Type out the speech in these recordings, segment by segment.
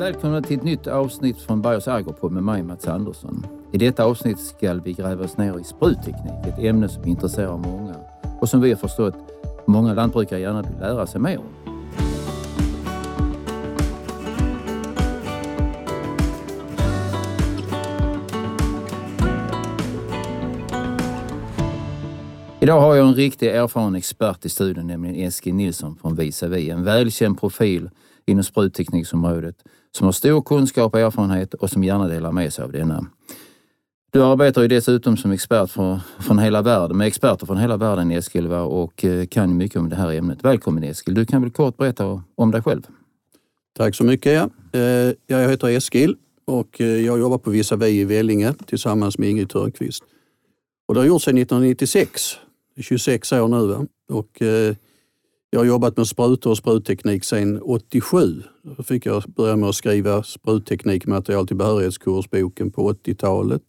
Välkomna till ett nytt avsnitt från Bios Agropod med mig Mats Andersson. I detta avsnitt ska vi gräva oss ner i sprutteknik, ett ämne som intresserar många och som vi har förstått många lantbrukare gärna vill lära sig mer om. Idag har jag en riktig erfaren expert i studion, nämligen Eskil Nilsson från Visavi. En välkänd profil inom spruttekniksområdet som har stor kunskap och erfarenhet och som gärna delar med sig av denna. Du arbetar ju dessutom som expert för, från hela världen, med experter från hela världen Eskil och eh, kan mycket om det här ämnet. Välkommen Eskil! Du kan väl kort berätta om dig själv? Tack så mycket. Ja. Eh, jag heter Eskil och eh, jag jobbar på Visavi i Vellinge tillsammans med Ingrid Törnqvist. Och det har gjort sedan 1996, 26 år nu. Va? Och jag har jobbat med sprutor och sprutteknik sedan 87. Då fick jag börja med att skriva sprutteknikmaterial till behörighetskursboken på 80-talet.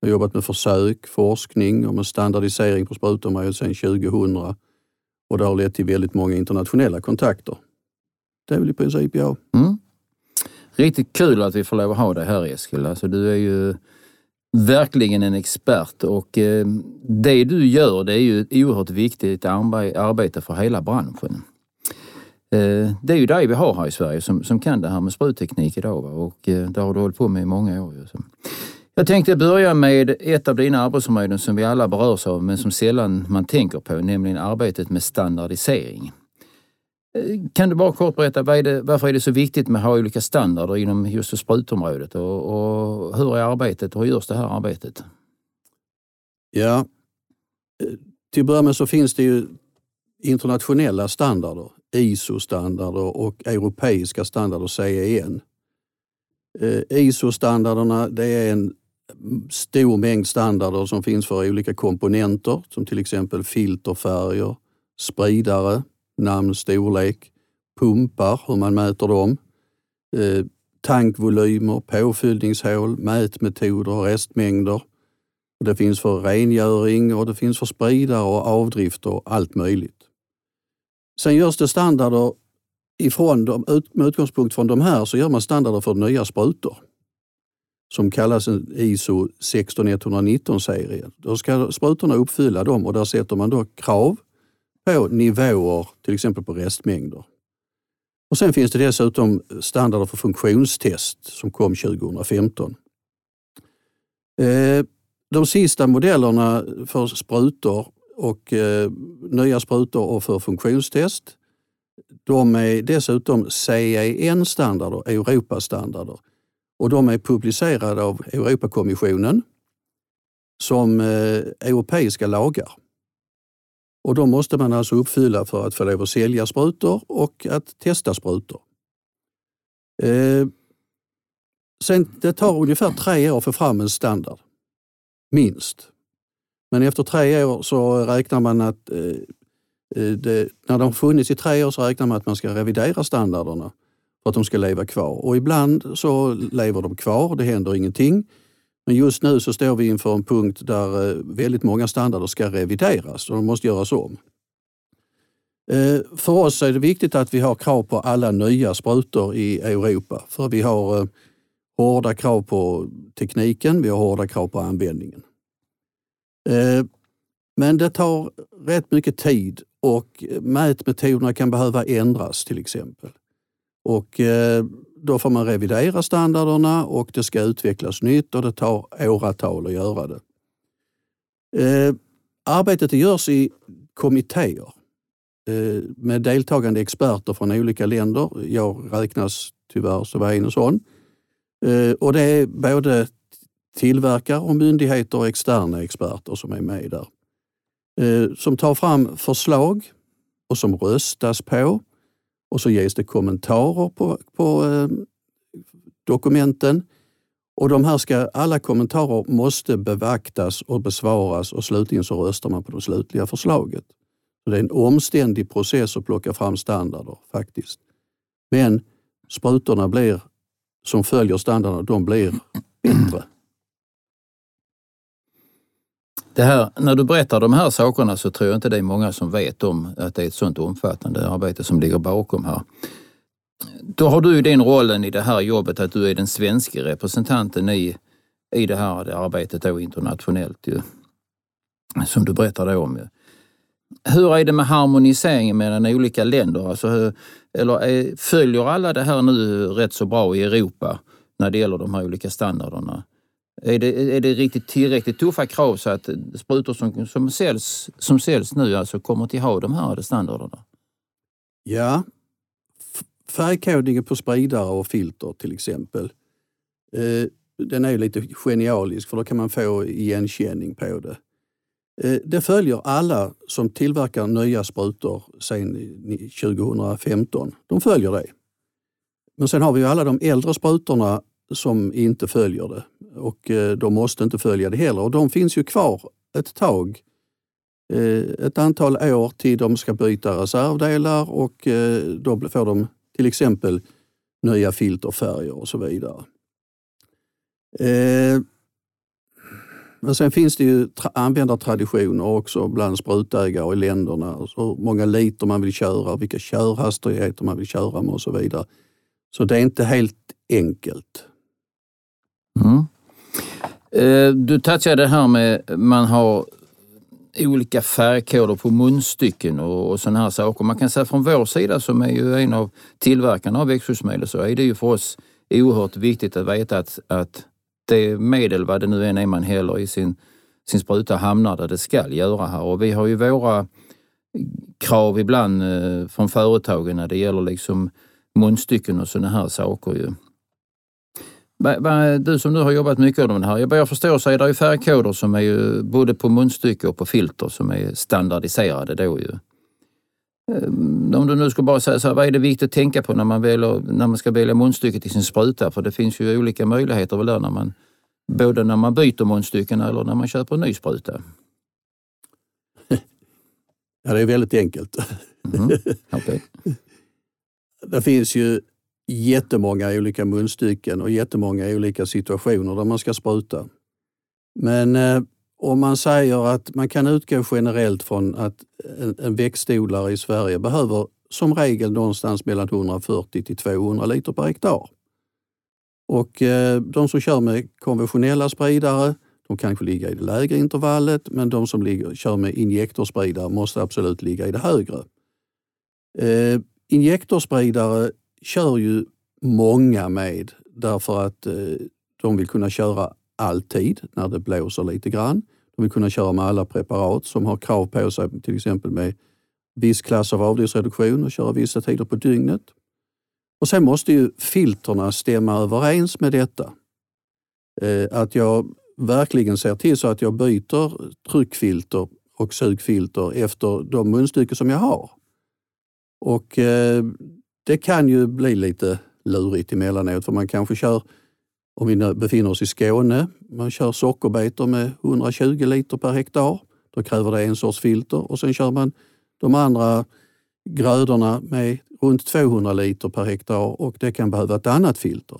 Jag har jobbat med försök, forskning och med standardisering på sprutområdet sedan 2000 och det har lett till väldigt många internationella kontakter. Det är väl i princip jag. Mm. Riktigt kul att vi får lov att ha dig här Eskil. Alltså, du är ju verkligen en expert och eh, det du gör det är ju ett oerhört viktigt arbete för hela branschen. Eh, det är ju dig vi har här i Sverige som, som kan det här med sprutteknik idag va? och eh, det har du hållit på med i många år. Jag tänkte börja med ett av dina arbetsområden som vi alla berörs av men som sällan man tänker på, nämligen arbetet med standardisering. Kan du bara kort berätta, är det, varför är det så viktigt med att ha olika standarder inom just sprutområdet och, och hur är arbetet och hur görs det här arbetet? Ja, eh, till att börja med så finns det ju internationella standarder, ISO-standarder och europeiska standarder CEN. Eh, ISO-standarderna det är en stor mängd standarder som finns för olika komponenter som till exempel filterfärger, spridare, namn, storlek, pumpar, hur man mäter dem, eh, tankvolymer, påfyllningshål, mätmetoder, restmängder. Det finns för rengöring och det finns för spridare och avdrift och allt möjligt. Sen görs det standarder ifrån dem, med utgångspunkt från de här så gör man standarder för nya sprutor som kallas en ISO 16119-serie. Då ska sprutorna uppfylla dem och där sätter man då krav på nivåer, till exempel på restmängder. Och Sen finns det dessutom standarder för funktionstest som kom 2015. Eh, de sista modellerna för sprutor och eh, nya sprutor och för funktionstest, de är dessutom CEN-standarder, Europastandarder. Och de är publicerade av Europakommissionen som eh, europeiska lagar. Och de måste man alltså uppfylla för att få lov att sälja sprutor och att testa sprutor. Eh, sen, det tar ungefär tre år att få fram en standard, minst. Men efter tre år så räknar man att eh, eh det, när de har funnits i tre år så räknar man att man ska revidera standarderna för att de ska leva kvar. Och ibland så lever de kvar, det händer ingenting. Men just nu så står vi inför en punkt där eh, väldigt många standarder ska revideras och de måste göras om. Eh, för oss är det viktigt att vi har krav på alla nya sprutor i Europa. För vi har eh, hårda krav på tekniken, vi har hårda krav på användningen. Men det tar rätt mycket tid och mätmetoderna kan behöva ändras till exempel. Och då får man revidera standarderna och det ska utvecklas nytt och det tar åratal att göra det. Eh, arbetet görs i kommittéer eh, med deltagande experter från olika länder. Jag räknas tyvärr som en sån. Eh, och det är både tillverkare och myndigheter och externa experter som är med där. Eh, som tar fram förslag och som röstas på och så ges det kommentarer på, på eh, dokumenten. Och de här ska, alla kommentarer måste bevaktas och besvaras och slutligen så röstar man på det slutliga förslaget. Så det är en omständig process att plocka fram standarder faktiskt. Men sprutorna blir, som följer standarderna, de blir bättre. Det här, när du berättar de här sakerna så tror jag inte det är många som vet om att det är ett sådant omfattande arbete som ligger bakom här. då har du ju den rollen i det här jobbet att du är den svenska representanten i, i det här arbetet då internationellt. Ju. Som du berättade om. Ju. Hur är det med harmoniseringen mellan olika länder? Alltså, eller är, följer alla det här nu rätt så bra i Europa när det gäller de här olika standarderna? Är det, är det riktigt tillräckligt tuffa krav så att sprutor som, som, säljs, som säljs nu alltså kommer till ha de här standarderna? Ja, färgkodningen på spridare och filter till exempel. Eh, den är lite genialisk för då kan man få igenkänning på det. Eh, det följer alla som tillverkar nya sprutor sedan 2015. De följer det. Men sen har vi alla de äldre sprutorna som inte följer det och eh, de måste inte följa det heller. Och de finns ju kvar ett tag, eh, ett antal år till de ska byta reservdelar och eh, då får de till exempel nya filterfärger och så vidare. Men sen finns det ju användartraditioner också bland sprutägare i länderna. Så många liter man vill köra, vilka körhastigheter man vill köra med och så vidare. Så det är inte helt enkelt. Mm. Eh, du touchade det här med man har olika färgkoder på munstycken och, och sådana här saker. Man kan säga från vår sida som är ju en av tillverkarna av växtskyddsmedel så är det ju för oss oerhört viktigt att veta att, att det medel, vad det nu än är man häller i sin, sin spruta, hamnar där det ska göra här. Och vi har ju våra krav ibland eh, från företagen när det gäller liksom munstycken och sådana här saker. Ju. Du som nu har jobbat mycket med det här, vad jag förstår så är det ju färgkoder som är ju både på munstycke och på filter som är standardiserade då ju. Ehm, om du nu ska bara säga så här, vad är det viktigt att tänka på när man, väljer, när man ska välja munstycke till sin spruta? För det finns ju olika möjligheter väl där när man, både när man byter munstycken eller när man köper en ny spruta. Ja, det är väldigt enkelt. Mm, okay. Det finns ju jättemånga olika munstycken och jättemånga olika situationer där man ska spruta. Men eh, om man säger att man kan utgå generellt från att en, en växtodlare i Sverige behöver som regel någonstans mellan 140 till 200 liter per hektar. Och eh, de som kör med konventionella spridare, de kanske ligger i det lägre intervallet, men de som ligger, kör med injektorspridare måste absolut ligga i det högre. Eh, injektorspridare kör ju många med därför att eh, de vill kunna köra alltid när det blåser lite grann. De vill kunna köra med alla preparat som har krav på sig, till exempel med viss klass av avdelsreduktion och köra vissa tider på dygnet. Och sen måste ju filterna stämma överens med detta. Eh, att jag verkligen ser till så att jag byter tryckfilter och sugfilter efter de munstycken som jag har. Och eh, det kan ju bli lite lurigt emellanåt för man kanske kör om vi nu befinner oss i Skåne, man kör sockerbetor med 120 liter per hektar. Då kräver det en sorts filter och sen kör man de andra grödorna med runt 200 liter per hektar och det kan behöva ett annat filter.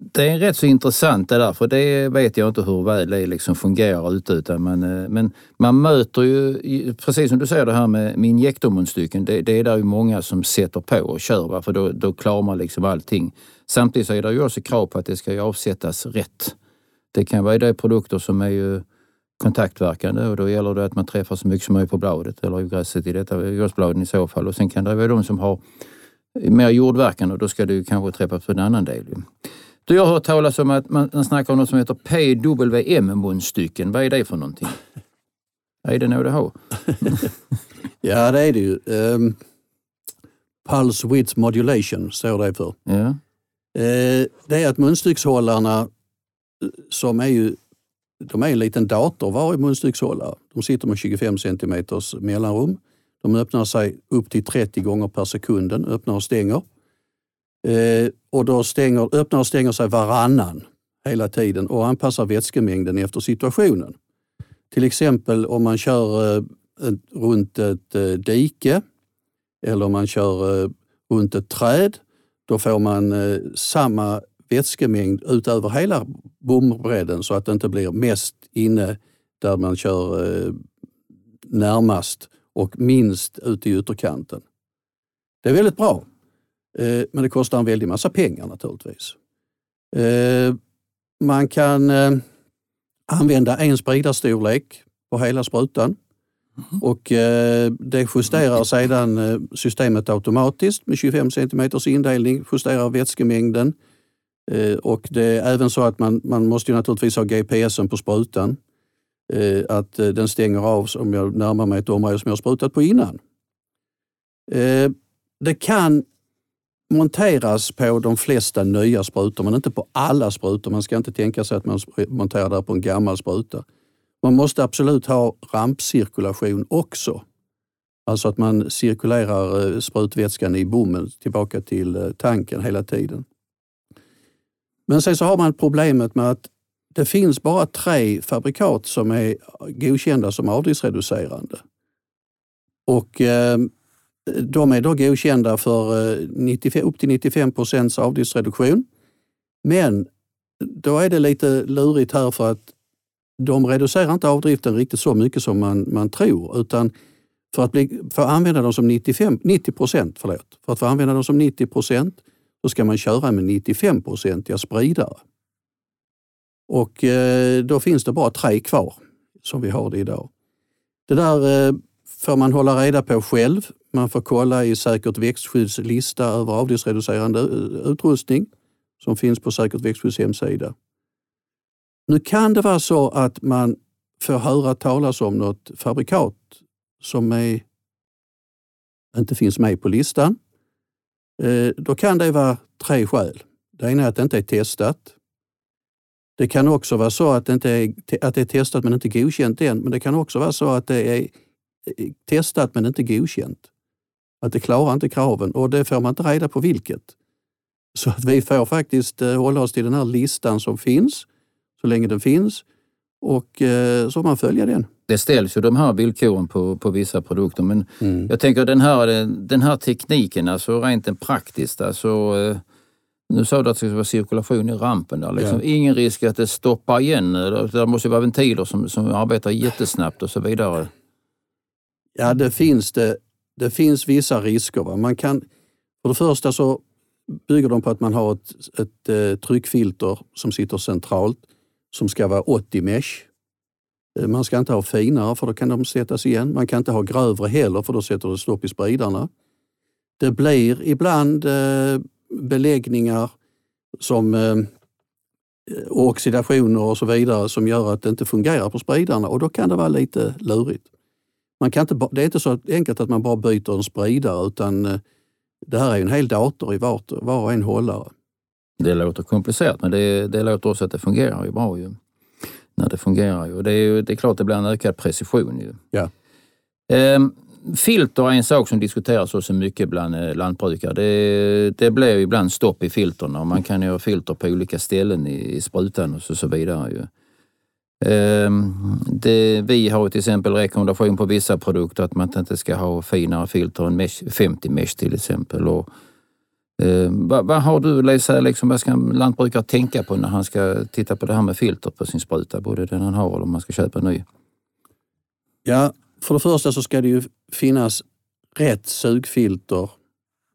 Det är rätt så intressant det där, för det vet jag inte hur väl det liksom fungerar ute. Utan man, eh, men man möter ju, precis som du säger det här med, med injektormunstycken, det, det är där ju många som sätter på och kör, för då, då klarar man liksom allting. Samtidigt så är det ju också krav på att det ska avsättas rätt. Det kan vara de produkter som är ju kontaktverkande och då gäller det att man träffar så mycket som möjligt på bladet eller i gräset i detta, gräsbladen i så fall. Och sen kan det vara de som har mer jordverkan och då ska det ju kanske träffas på en annan del. Du, jag har hört talas om att man, snackar om något som heter PWM-munstycken. Vad är det för någonting? Är det något du har? ja, det är det ju. Um, Pulse Width Modulation står det för. Ja. Uh, det är att munstyckshållarna, eh, som är ju de är en liten dator varje munstyckshållare. De sitter med 25 cm mellanrum. De öppnar sig upp till 30 gånger per sekund, öppnar och stänger. Eh, och då stänger, öppnar och stänger sig varannan hela tiden och anpassar vätskemängden efter situationen. Till exempel om man kör eh, runt ett eh, dike eller om man kör eh, runt ett träd, då får man samma vätskemängd utöver hela bombredden så att det inte blir mest inne där man kör närmast och minst ute i ytterkanten. Det är väldigt bra. Eh, men det kostar en väldig massa pengar naturligtvis. Eh, man kan eh, använda en spridarstorlek på hela sprutan mm. och det justerar sedan systemet automatiskt med 25 cm indelning, justerar vätskemängden och det är även så att man, man måste naturligtvis ha GPSen på sprutan. Att den stänger av om jag närmar mig ett område som jag har sprutat på innan. Det kan monteras på de flesta nya sprutor, men inte på alla sprutor. Man ska inte tänka sig att man monterar det på en gammal spruta. Man måste absolut ha rampcirkulation också. Alltså att man cirkulerar eh, sprutvätskan i bommen tillbaka till eh, tanken hela tiden. Men sen så har man problemet med att det finns bara tre fabrikat som är godkända som avdriftsreducerande. Och eh, de är då godkända för eh, 95, upp till 95 procents avgiftsreduktion. Men då är det lite lurigt här för att de reducerar inte avdriften riktigt så mycket som man, man tror. Utan för att, bli, för att använda dem som 95, 90 procent, förlåt, för att få använda dem som 90 procent så ska man köra med 95 procentiga spridare. Och eh, då finns det bara tre kvar som vi har det idag. Det där eh, får man hålla reda på själv. Man får kolla i Säkert växtskydds lista över avgiftsreducerande eh, utrustning som finns på Säkert växtskydds hemsida. Nu kan det vara så att man får höra talas om något fabrikat som är, inte finns med på listan. Eh, då kan det vara tre skäl. Det ena är att det inte är testat. Det kan också vara så att det, inte är, att det är testat men inte godkänt än. Men det kan också vara så att det är testat men inte godkänt. Att det klarar inte kraven och det får man inte reda på vilket. Så att vi får faktiskt eh, hålla oss till den här listan som finns, så länge den finns och eh, så får man följa den. Det ställs ju de här villkoren på, på vissa produkter men mm. jag tänker den här, den här tekniken, alltså rent praktiskt, alltså eh, nu sa du att det ska vara cirkulation i rampen. Där, liksom. ja. Ingen risk att det stoppar igen. Det måste vara ventiler som, som arbetar jättesnabbt och så vidare. Ja, det finns det. Det finns vissa risker. Va? Man kan, för det första så bygger de på att man har ett, ett eh, tryckfilter som sitter centralt som ska vara 80 mesh. Eh, man ska inte ha finare för då kan de sättas igen. Man kan inte ha grövre heller för då sätter det stopp i spridarna. Det blir ibland eh, beläggningar som eh, oxidationer och så vidare som gör att det inte fungerar på spridarna och då kan det vara lite lurigt. Man kan inte, det är inte så enkelt att man bara byter en spridare utan eh, det här är en hel dator i var, var och en hållare. Det låter komplicerat men det, det låter också att det fungerar ju bra. Ju. När det fungerar ju. Det är, det är klart det blir en ökad precision. Ju. Ja. Ehm, filter är en sak som diskuteras också mycket bland eh, lantbrukare. Det, det blir ibland stopp i filterna och man kan göra filter på olika ställen i, i sprutan och så, så vidare. Ju. Ehm, det, vi har till exempel rekommendation på vissa produkter att man inte ska ha finare filter än mesh, 50 mesh till exempel. Och, eh, vad, vad, har du Lisa, liksom, vad ska en lantbrukare tänka på när han ska titta på det här med filter på sin spruta? Både den han har och om man ska köpa en ny. Ja, för det första så ska det ju finnas rätt sugfilter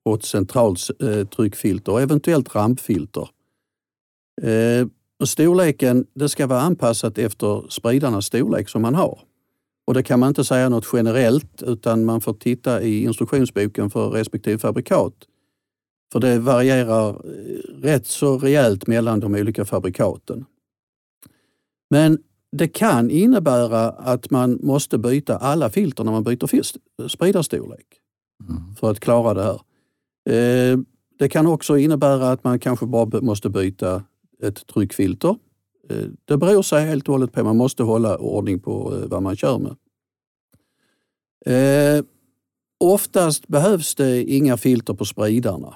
och ett centralt eh, tryckfilter och eventuellt rampfilter. Eh, och storleken det ska vara anpassat efter spridarnas storlek som man har. Och det kan man inte säga något generellt utan man får titta i instruktionsboken för respektive fabrikat. För det varierar eh, rätt så rejält mellan de olika fabrikaten. Men det kan innebära att man måste byta alla filter när man byter spridarstorlek mm. för att klara det här. Eh, det kan också innebära att man kanske bara måste byta ett tryckfilter. Eh, det beror sig helt och hållet på, man måste hålla ordning på eh, vad man kör med. Eh, oftast behövs det inga filter på spridarna.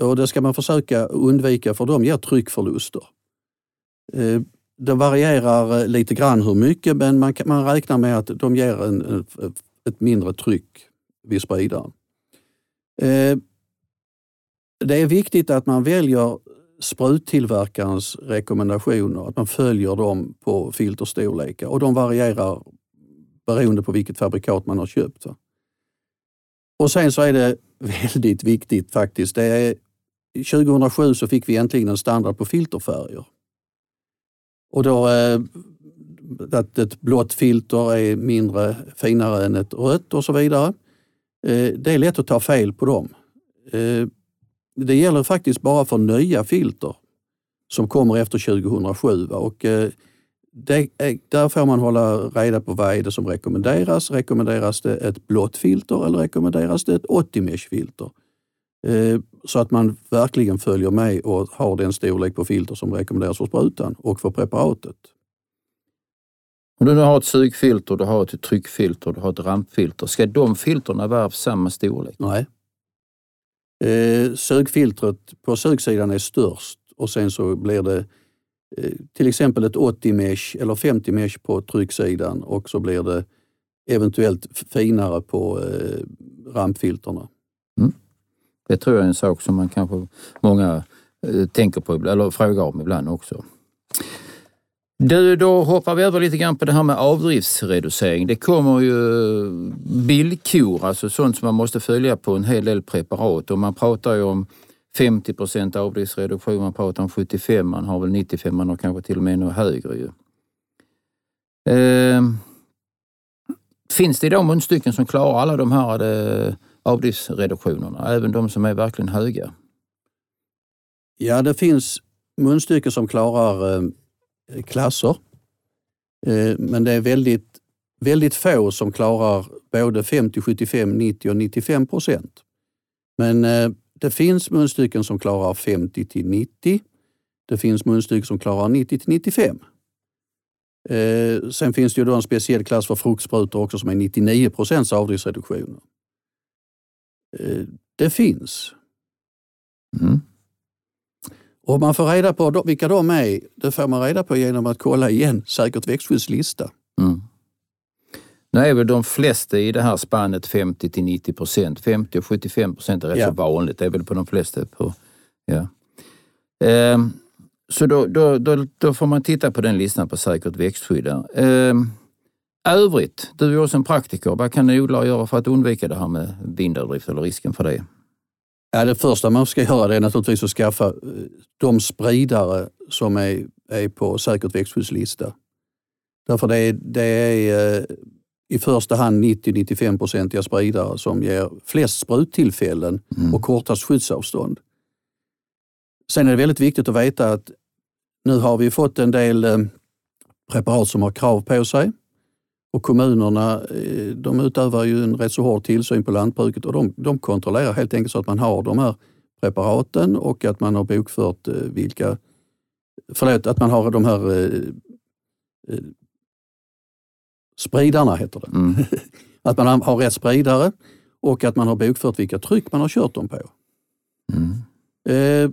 Och det ska man försöka undvika för de ger tryckförluster. Eh, det varierar eh, lite grann hur mycket men man, man räknar med att de ger en, ett mindre tryck vid spridaren. Eh, det är viktigt att man väljer spruttillverkarens rekommendationer, att man följer dem på filterstorlekar och de varierar beroende på vilket fabrikat man har köpt. Och sen så är det väldigt viktigt faktiskt. Det är, 2007 så fick vi äntligen en standard på filterfärger. Och då eh, att ett blått filter är mindre finare än ett rött och så vidare. Eh, det är lätt att ta fel på dem. Eh, det gäller faktiskt bara för nya filter som kommer efter 2007. Och eh, det, där får man hålla reda på vad är det som rekommenderas. Rekommenderas det ett blått filter eller rekommenderas det ett 80 mesh filter? Så att man verkligen följer med och har den storlek på filter som rekommenderas för sprutan och för preparatet. Om du nu har ett sugfilter, du har ett tryckfilter, du har ett rampfilter. Ska de filterna vara av samma storlek? Nej. Eh, sugfiltret på sugsidan är störst och sen så blir det eh, till exempel ett 80 mesh eller 50 mesh på trycksidan och så blir det eventuellt finare på eh, rampfilterna. Mm. Det tror jag är en sak som man kanske många eh, tänker på eller frågar om ibland också. Du, då hoppar vi över lite grann på det här med avdriftsreducering. Det kommer ju villkor, alltså sånt som man måste följa på en hel del preparat och man pratar ju om 50 procent avdriftsreduktion, man pratar om 75, man har väl 95, man har kanske till och med ännu högre. Ju. Eh, finns det idag munstycken som klarar alla de här eh, avdriftsreduktionerna, även de som är verkligen höga? Ja, det finns munstycken som klarar eh Eh, klasser. Eh, men det är väldigt, väldigt få som klarar både 50, 75, 90 och 95 procent. Men eh, det finns munstycken som klarar 50 till 90. Det finns munstycken som klarar 90 till 95. Sen finns det ju då en speciell klass för fruktsprutor också som är 99 procents avdriftsreduktion. Det finns. Mm. Och man får reda på vilka de är, det får man reda på genom att kolla igen säkert växtskyddslista. Mm. Nu är väl de flesta i det här spannet 50 till 90 procent. 50 och 75 procent är rätt ja. så vanligt. Det är väl på de flesta. På, ja. Ehm, så då, då, då, då, får man titta på den listan på säkert växtskydd. Ehm, övrigt, du är också en praktiker. Vad kan odlare göra för att undvika det här med vindöverdrift eller risken för det? Ja, det första man ska göra är naturligtvis att skaffa eh, de spridare som är, är på säkert växtskyddslista. Därför det är, det är eh, i första hand 90-95-procentiga spridare som ger flest spruttillfällen mm. och kortast skyddsavstånd. Sen är det väldigt viktigt att veta att nu har vi fått en del eh, preparat som har krav på sig. Och kommunerna eh, de utövar ju en rätt så hård tillsyn på lantbruket och de, de kontrollerar helt enkelt så att man har de här preparaten och att man har bokfört eh, vilka, förlåt, att man har de här eh, eh spridarna heter det. Mm. att man har rätt spridare och att man har bokfört vilka tryck man har kört dem på. Mm. Eh,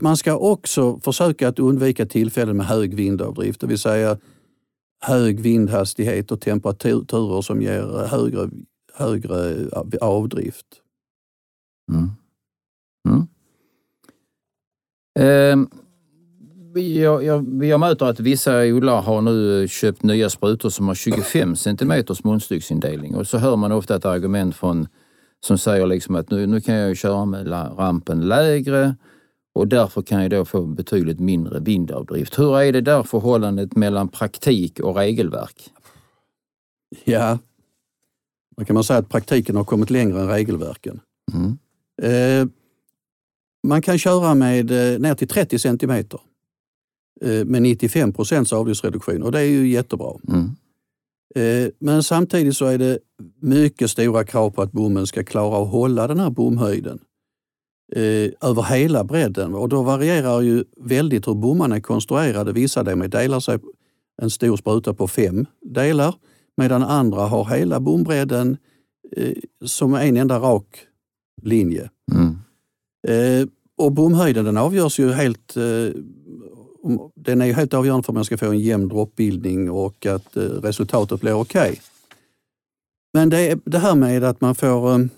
man ska också försöka att undvika tillfällen med hög vindavdrift, det vill säga hög vindhastighet och temperaturer som ger eh, högre, högre eh, avdrift. Mm. Mm. Eh, jag, jag, jag möter att vissa odlare har nu köpt nya sprutor som har 25 cm munstycksindelning och så hör man ofta ett argument från som säger liksom att nu, nu kan jag köra med rampen lägre och därför kan jag då få betydligt mindre vindavdrift. Hur är det där förhållandet mellan praktik och regelverk? Ja, då kan man säga att praktiken har kommit längre än regelverken. Mm. Eh, man kan köra med eh, ner till 30 centimeter eh, med 95 procents avdriftsreduktion och det är ju jättebra. Mm. Eh, men samtidigt så är det mycket stora krav på att bommen ska klara att hålla den här bomhöjden eh, över hela bredden. Och då varierar ju väldigt hur bommarna är konstruerade. Vissa delar sig en stor spruta på fem delar medan andra har hela bombredden eh, som en enda rak linje. Mm. Eh, och bomhöjden den avgörs ju helt eh, den är ju helt avgörande för att man ska få en jämn droppbildning och att eh, resultatet blir okej. Okay. Men det, det här med att man får eh,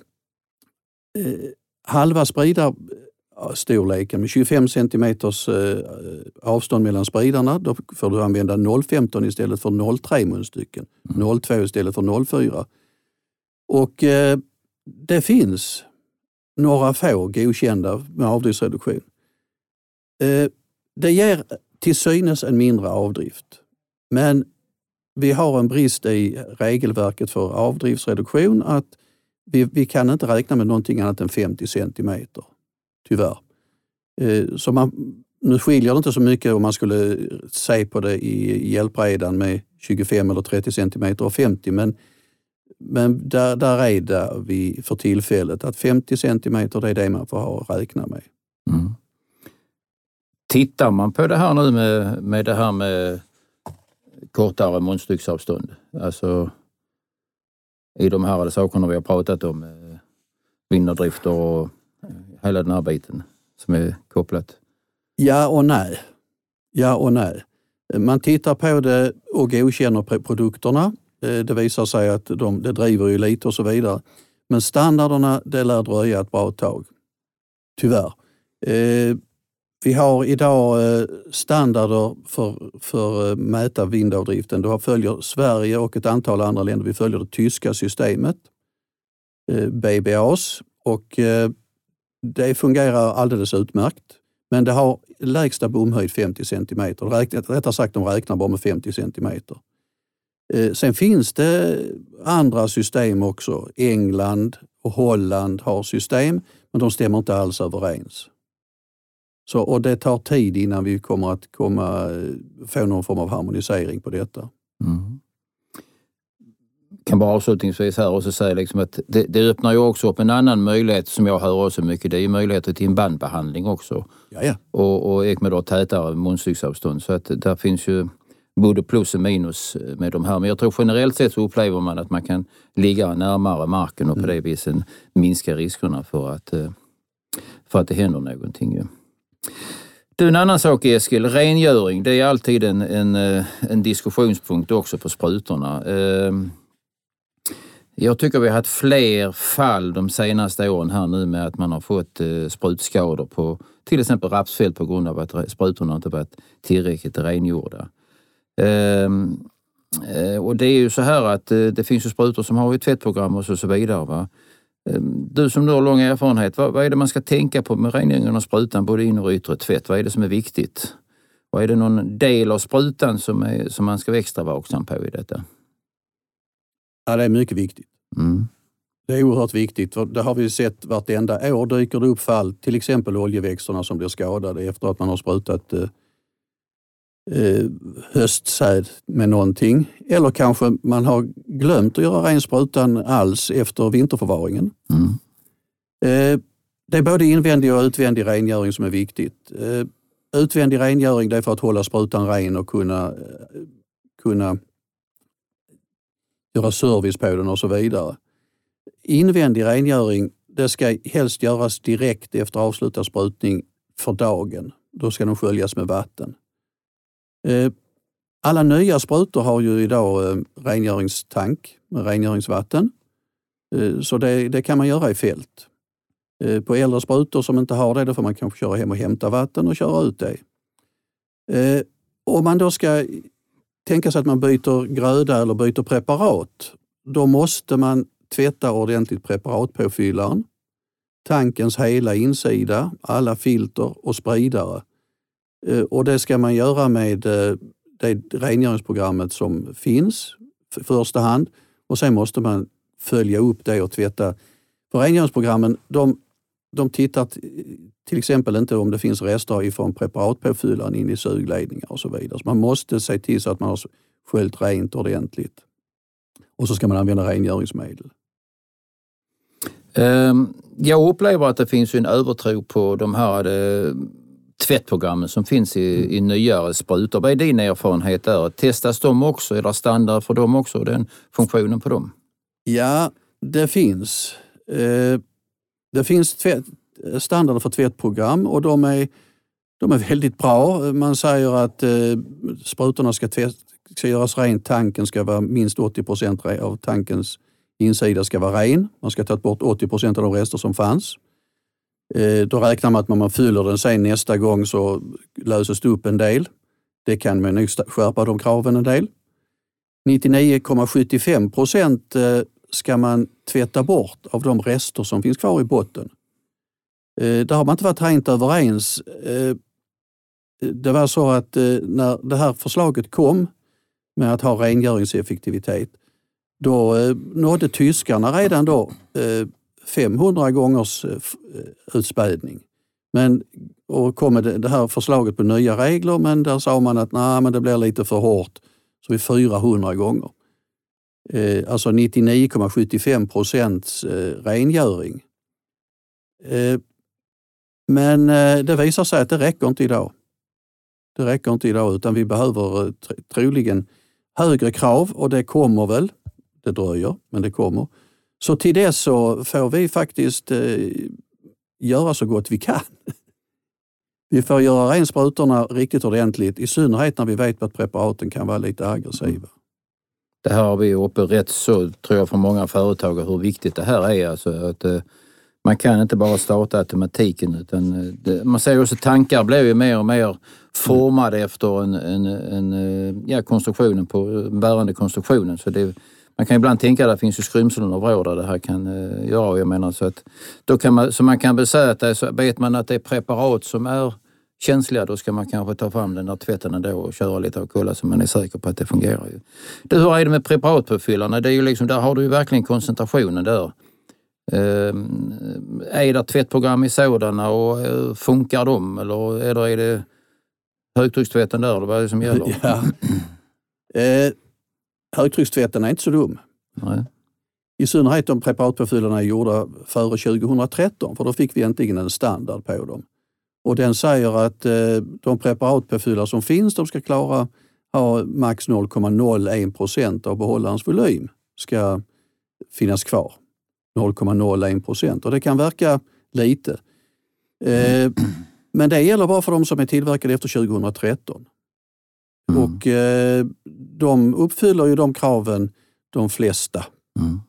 halva spridarstorleken med 25 centimeters eh, avstånd mellan spridarna. Då får du använda 0,15 istället för 0,3 munstycken. Mm. 0,2 istället för 0,4. Och eh, det finns några få godkända med avdriftsreduktion. Eh, det ger till synes en mindre avdrift. Men vi har en brist i regelverket för avdriftsreduktion att vi, vi kan inte räkna med någonting annat än 50 centimeter, tyvärr. Eh, så man, nu skiljer det inte så mycket om man skulle se på det i hjälpredan med 25 eller 30 centimeter och 50, men, men där, där är det vi för tillfället att 50 centimeter det är det man får ha att räkna med. Mm. Tittar man på det här nu med, med det här med kortare munstycksavstånd, alltså i de här sakerna vi har pratat om, eh, vinderdrifter och eh, hela den här biten som är kopplat? Ja och nej. Ja och nej. Man tittar på det och godkänner produkterna. Eh, det visar sig att de, det driver ju lite och så vidare. Men standarderna, det lär dröja ett bra tag. Tyvärr. Eh, vi har idag eh, standarder för, för att mäta vindavdriften. Då följer Sverige och ett antal andra länder, vi följer det tyska systemet, eh, BBAS. Och det fungerar alldeles utmärkt. Men det har lägsta bomhöjd 50 centimeter. Rättare sagt, de räknar bara med 50 centimeter. Sen finns det andra system också. England och Holland har system, men de stämmer inte alls överens. Så, och det tar tid innan vi kommer att komma, eh, få någon form av harmonisering på detta. Mm kan bara avslutningsvis här också säga liksom att det, det, öppnar ju också upp en annan möjlighet som jag hör också mycket. Det är ju möjligheter till en bandbehandling också. Jaja. Och, och med då tätare munstycksavstånd. Så att där finns ju både plus och minus med de här. Men jag tror generellt sett så upplever man att man kan ligga närmare marken och på mm. det viset minska riskerna för att, eh, för att det händer någonting. Du, en annan sak Eskil, rengöring. Det är alltid en, en, eh, en diskussionspunkt också på sprutorna. Ehm, jag tycker vi har haft fler fall de senaste åren här nu med att man har fått eh, sprutskador på till exempel rapsfält på grund av att sprutorna inte varit tillräckligt rengjorda. Ehm, eh, och det är ju så här att det finns ju sprutor som har ett tvättprogram och så, så vidare. Va? Ehm, du som nu har lång erfarenhet, vad, vad är det man ska tänka på med rengöringen av sprutan, både inre och yttre tvätt? Vad är det som är viktigt? Och är det någon del av sprutan som, är, som man ska vara extra vaksam på i detta? Ja, det är mycket viktigt. Mm. Det är oerhört viktigt. För det har vi sett vartenda år dyker det upp fall, till exempel oljeväxterna som blir skadade efter att man har sprutat eh, höstsäd med någonting. Eller kanske man har glömt att göra ren sprutan alls efter vinterförvaringen. Mm. Eh, det är både invändig och utvändig rengöring som är viktigt. Eh, utvändig rengöring det är för att hålla sprutan ren och kunna, eh, kunna göra service på den och så vidare. Invändig rengöring det ska helst göras direkt efter avslutad sprutning för dagen. Då ska de sköljas med vatten. Eh, alla nya sprutor har ju idag eh, rengöringstank med rengöringsvatten. Eh, så det, det, kan man göra i fält. På äldre sprutor som inte har det, då får man kanske köra hem och hämta vatten och köra ut det. Om man då ska tänka sig att man byter gröda eller byter preparat, då måste man tvätta ordentligt preparatpåfyllaren, tankens hela insida, alla filter och spridare. Eh, och det ska man göra med eh, det rengöringsprogrammet som finns i första hand och sen måste man följa upp det och tvätta. För rengöringsprogrammen de, de tittar till exempel inte om det finns rester ifrån preparatpåfyllaren in i sugledningar och så vidare. Så man måste se till så att man har sköljt rent ordentligt. Och så ska man använda rengöringsmedel. Ehm, jag upplever att det finns en övertro på de här eh, tvättprogrammen som finns i, mm. i nyare sprutor. Vad är din erfarenhet där? Testas de också? Är det standard för dem också, den funktionen på dem? Ja, det finns. Eh, det finns tvätt, standarder för tvättprogram och de är, de är väldigt bra. Man säger att eh, sprutorna ska, tvätt, ska göras rent, tanken ska vara minst 80 procent av tankens insida ska vara ren. Man ska ta bort 80 procent av de rester som fanns. Eh, då räknar man att när man fyller den sen nästa gång så löses det upp en del. Det kan man nog skärpa de kraven en del. 99,75 procent eh, ska man tvätta bort av de rester som finns kvar i botten. Eh, där har man inte varit rent överens. Det var så att när det här förslaget kom med att ha rengöringseffektivitet, då nådde tyskarna redan då 500 gångers eh, eh, utspädning. Men, och kom med det här förslaget på nya regler, men där sa man att nah, men det blir lite för hårt, så vi 400 gånger. Eh, alltså 99,75 procents eh, rengöring. Eh, men eh, det visar sig att det räcker inte idag. Det räcker inte idag utan vi behöver troligen högre krav och det kommer väl. Det dröjer, men det kommer. Så till dess så får vi faktiskt eh, göra så gott vi kan. Vi får göra rent sprutorna riktigt ordentligt, i synnerhet när vi vet att preparaten kan vara lite aggressiva. Mm. Det här har vi uppe rätt så, tror jag, för många företagare hur viktigt det här är. Alltså att, eh, man kan inte bara starta automatiken utan eh, det, man ser också tankar blir ju mer och mer formade efter en, en, en, eh, ja, konstruktionen på, bärande konstruktionen. Så det, man kan ibland tänka att det finns ju skrymslen och vrår där det här kan eh, göra. Jag menar, så, att, då kan man, så man kan väl säga att det, så vet man att det är preparat som är känsliga, då ska man kanske ta fram den där tvätten ändå och köra lite och kolla så man är säker på att det fungerar. Det, hur är det med preparatpåfyllarna? Det är ju liksom, där har du ju verkligen koncentrationen där. Uh, är det tvättprogram i sådana och uh, funkar de eller, eller är det högtryckstvätten där eller vad är det som gäller? Ja. Eh, högtryckstvätten är inte så dum. Nej. I synnerhet om preparatpåfyllnaderna är gjorda före 2013 för då fick vi äntligen en standard på dem. Och den säger att eh, de preparatpåfyllare som finns de ska klara ha max 0,01 procent av behållarens volym ska finnas kvar. 0,01 procent och det kan verka lite. Eh, men det gäller bara för de som är tillverkade efter 2013. Mm. Och eh, de uppfyller ju de kraven, de flesta. Mm.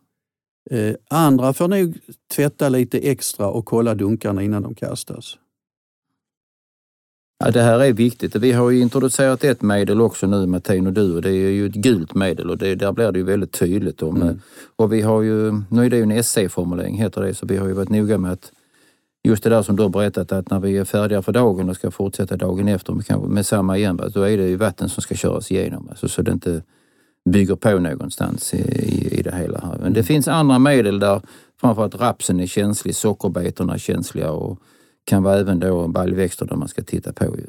Eh, andra får nog tvätta lite extra och kolla dunkarna innan de kastas. Ja, det här är viktigt. Vi har ju introducerat ett medel också nu med Duo. Det är ju ett gult medel och det, där blir det ju väldigt tydligt. Om, mm. Och vi har ju, nu är det ju en SC-formulering heter det, så vi har ju varit noga med att just det där som du har berättat att när vi är färdiga för dagen och ska fortsätta dagen efter med samma igen, då är det ju vatten som ska köras igenom. Alltså, så det inte bygger på någonstans i, i, i det hela. Här. Men det finns andra medel där framförallt rapsen är känslig, sockerbetorna är känsliga och kan vara även då baljväxter där man ska titta på. Ju.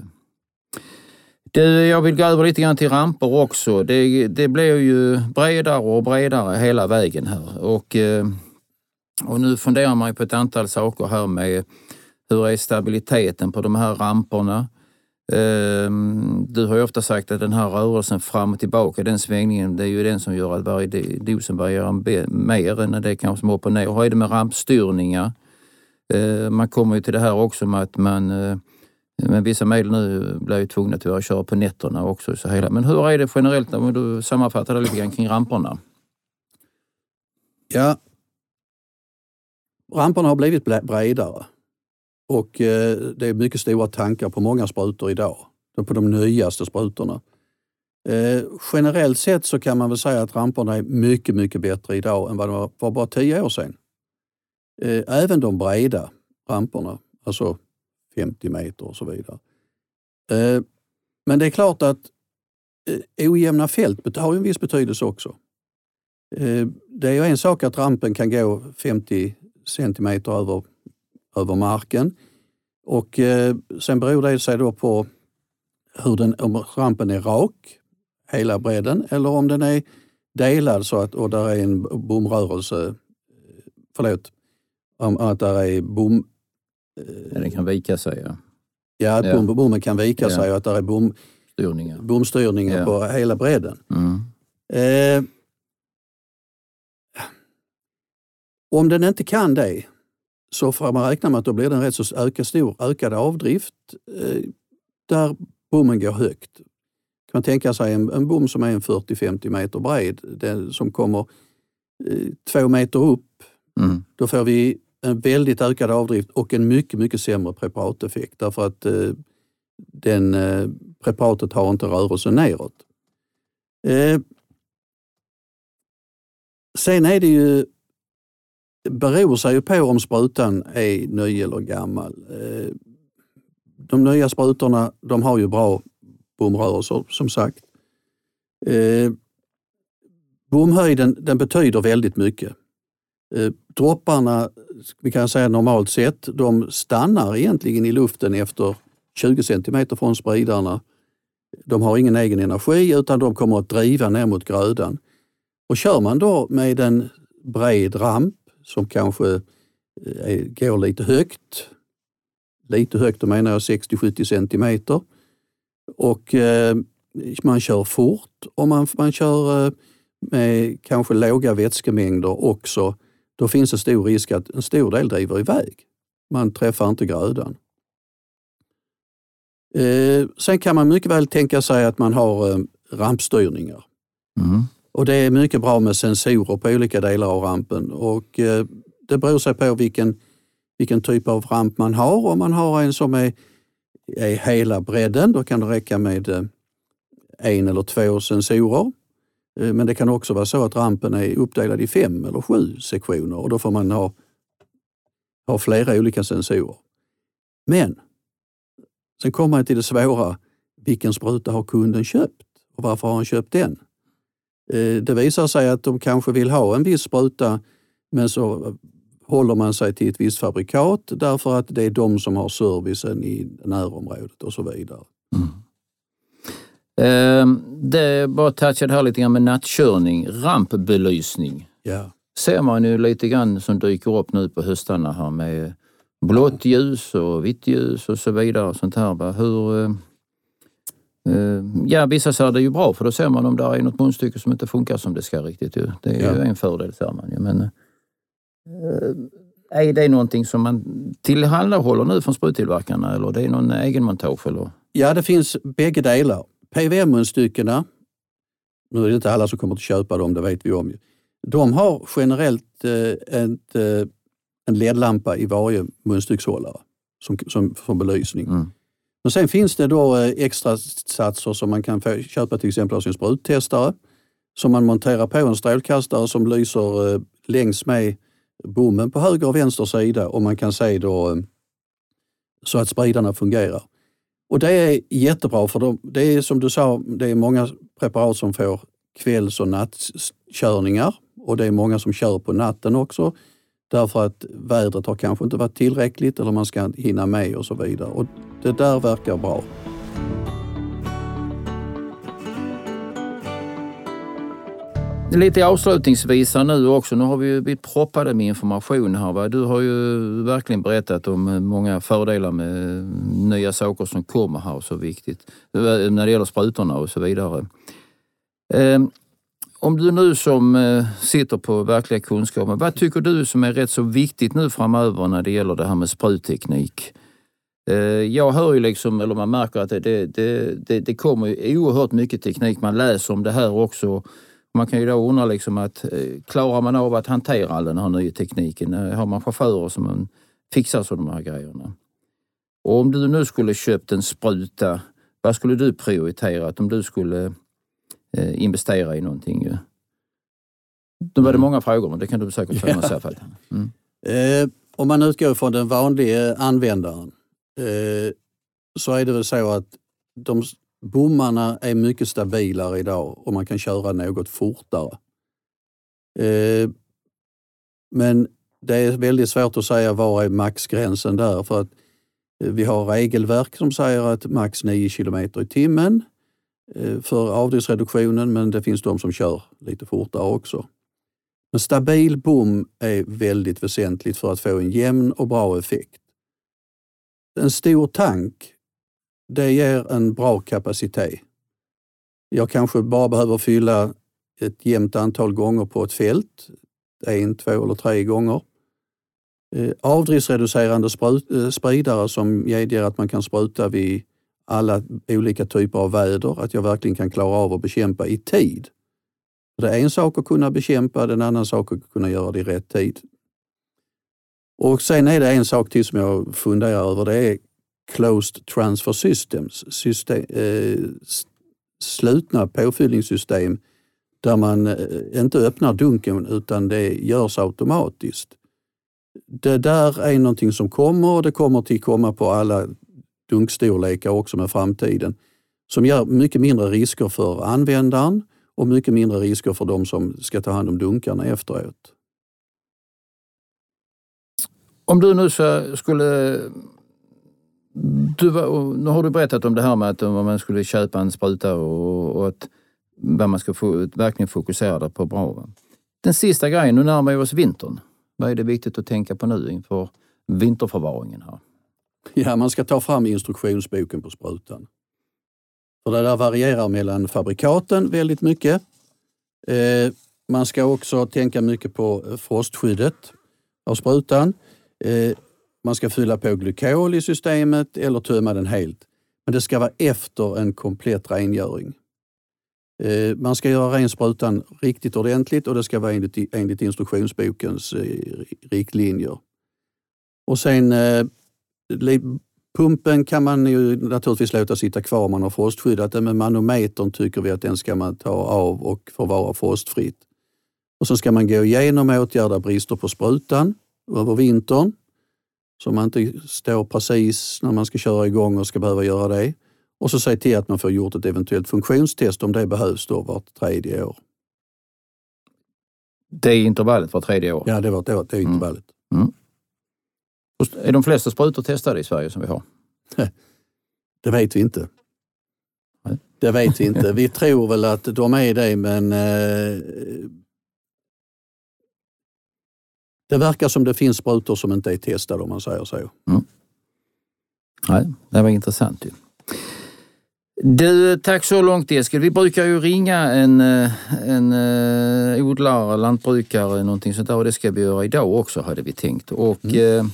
Det, jag vill gå över lite grann till ramper också. Det, det blir ju bredare och bredare hela vägen här. Och, eh, och nu funderar man på ett antal saker här med hur är stabiliteten på de här ramperna? Ehm, du har ju ofta sagt att den här rörelsen fram och tillbaka, den svängningen, det är ju den som gör att varje dosen varierar mer än det kanske som upp och ner. Hur är det med rampstyrningar? Eh, man kommer ju till det här också med att man eh, men vissa medel nu blir ju tvungna att köra på nätterna också. Så hela. Men hur är det generellt om du sammanfattar det lite grann kring ramperna? Ja, ramperna har blivit bredare och eh, det är mycket stora tankar på många sprutor idag, på de nyaste sprutorna. Eh, generellt sett så kan man väl säga att ramperna är mycket, mycket bättre idag än vad de var för bara tio år sedan. Eh, även de breda ramperna, alltså 50 meter och så vidare. Men det är klart att ojämna fält har en viss betydelse också. Det är ju en sak att rampen kan gå 50 centimeter över, över marken. Och eh, sen beror det sig då på hur den, om rampen är rak, hela bredden, eller om den är delad så att, och där är en bomrörelse, förlåt, om att där är bom... Ja, den kan vika sig ja. Ja, att ja. Bom, bommen kan vika ja. sig och att där är bom, Styrningar. bomstyrningar ja. på hela bredden. Mm. Eh, Om den inte kan det så får man räkna med att då blir det en rätt så ökad, stor ökad avdrift eh, där bommen går högt. Kan man tänka sig en, en bom som är 40-50 meter bred, den som kommer eh, två meter upp. Mm. Då får vi en väldigt ökad avdrift och en mycket, mycket sämre preparateffekt därför att eh, den, eh, preparatet har inte rörelse neråt. Eh, Sen är det ju, beror sig ju på om sprutan är ny eller gammal. Eh, de nya sprutorna de har ju bra bomrörelser som sagt. Eh, Bomhöjden den betyder väldigt mycket. Eh, dropparna, vi kan säga normalt sett, de stannar egentligen i luften efter 20 centimeter från spridarna. De har ingen egen energi utan de kommer att driva ner mot grödan. Och kör man då med en bred ramp som kanske eh, är, går lite högt, lite högt då menar jag 60-70 centimeter, och eh, man kör fort och man, man kör eh, med kanske låga vätskemängder också, då finns det stor risk att en stor del driver iväg. Man träffar inte grödan. Eh, sen kan man mycket väl tänka sig att man har eh, rampstyrningar. Mm. Och det är mycket bra med sensorer på olika delar av rampen och eh, det beror sig på vilken, vilken typ av ramp man har. Om man har en som är, är hela bredden, då kan det räcka med eh, en eller två sensorer. Eh, men det kan också vara så att rampen är uppdelad i fem eller sju sektioner och då får man ha, ha flera olika sensorer. Men sen kommer man till det svåra. Vilken spruta har kunden köpt och varför har han köpt den? Eh, det visar sig att de kanske vill ha en viss spruta men så håller man sig till ett visst fabrikat därför att det är de som har servicen i närområdet och så vidare. Mm. Eh, det bara touchade här lite grann med nattkörning, rampbelysning. Ja. Ser man ju lite grann som dyker upp nu på höstarna här med blått ljus och vitt ljus och så vidare. Och sånt här. Hur, eh, ja, vissa ser det ju bra för då ser man om det är något munstycke som inte funkar som det ska riktigt. Ju. Det är ja. ju en fördel ser man ju. Men, eh, är det någonting som man tillhandahåller nu från spruttillverkarna eller det är någon egenmontage? Eller? Ja, det finns bägge delar. PVM-munstyckena, nu är det inte alla som kommer att köpa dem, det vet vi om. De har generellt eh, ett, eh, en ledlampa i varje munstyckshållare som, som, som belysning. Mm. Men sen finns det då eh, extra satser som man kan få köpa till exempel av sin spruttestare som man monterar på en strålkastare som lyser eh, längs med bommen på höger och vänster sida och man kan se då eh, så att spridarna fungerar. Och det är jättebra för de, det är som du sa, det är många preparat som får kvälls och nattkörningar och det är många som kör på natten också därför att vädret har kanske inte varit tillräckligt eller man ska hinna med och så vidare. Och det där verkar bra. Lite avslutningsvis här nu också, nu har vi ju blivit proppade med information här. Va? Du har ju verkligen berättat om eh, många fördelar med eh, nya saker som kommer här och så viktigt. Eh, när det gäller sprutorna och så vidare. Ehm, om du nu som eh, sitter på verkliga kunskapen, vad tycker du som är rätt så viktigt nu framöver när det gäller det här med sprutteknik? Eh, jag hör ju liksom, eller man märker att det, det, det, det kommer oerhört mycket teknik. Man läser om det här också. Man kan ju då undra liksom att eh, klarar man av att hantera all den här nya tekniken? Har man chaufförer som fixar sådana här grejerna? Och om du nu skulle köpt en spruta, vad skulle du prioritera? Om du skulle investera i någonting. Ju. Då var det mm. många frågor, men det kan du säkert få ja. i fall. Mm. Eh, om man utgår från den vanliga användaren eh, så är det väl så att de bommarna är mycket stabilare idag och man kan köra något fortare. Eh, men det är väldigt svårt att säga var är maxgränsen där för att eh, vi har regelverk som säger att max 9 kilometer i timmen Eh, Eh, för avdriftsreduktionen men det finns de som kör lite fortare också. En stabil bom är väldigt väsentligt för att få en jämn och bra effekt. En stor tank det ger en bra kapacitet. Jag kanske bara behöver fylla ett jämnt antal gånger på ett fält, en, två eller tre gånger. Eh, Avdriftsreducerande eh, spridare som medger att man kan spruta vid alla olika typer av väder, att jag verkligen kan klara av att bekämpa i tid. Det är en sak att kunna bekämpa, det är en annan sak att kunna göra det i rätt tid. Och sen är det en sak till som jag funderar över, det är Closed Transfer Systems, system, eh, slutna påfyllningssystem där man eh, inte öppnar dunken utan det görs automatiskt. Det där är någonting som kommer och det kommer till komma på alla dunkstorlekar också med framtiden. Som ger mycket mindre risker för användaren och mycket mindre risker för de som ska ta hand om dunkarna efteråt. Om du nu skulle... Du, nu har du berättat om det här med att om man skulle köpa en spruta och, och att vad man ska få, verkligen fokusera på bra. Den sista grejen, nu närmar vi oss vintern. Vad är det viktigt att tänka på nu inför vinterförvaringen? här? Ja, man ska ta fram instruktionsboken på sprutan. För det där varierar mellan fabrikaten väldigt mycket. Eh, man ska också tänka mycket på eh, frostskyddet av sprutan. Eh, man ska fylla på glykol i systemet eller tömma den helt. Men det ska vara efter en komplett rengöring. Eh, man ska göra ren sprutan riktigt ordentligt och det ska vara enligt, enligt instruktionsbokens eh, riktlinjer. Och sen eh, pumpen kan man ju naturligtvis låta sitta kvar om man har frostskyddat den, men manometern tycker vi att den ska man ta av och förvara frostfritt. Och så ska man gå igenom och åtgärda brister på sprutan över vintern. Så man inte står precis när man ska köra igång och ska behöva göra det. Och så se till att man får gjort ett eventuellt funktionstest om det behövs då vart tredje år. Det är intervallet var tredje år? Ja, det, var, det, var, det är mm. intervallet. Mm. Mm. Är de flesta sprutor testade i Sverige som vi har? Det vet vi inte. Det vet vi inte. Vi tror väl att de är det, men eh, det verkar som det finns sprutor som inte är testade om man säger så. Mm. Nej, det var intressant ju. Du, tack så långt Eskil. Vi brukar ju ringa en, eh, en uh, odlare, lantbrukare, någonting sånt där och det ska vi göra idag också hade vi tänkt. Och mm. uh,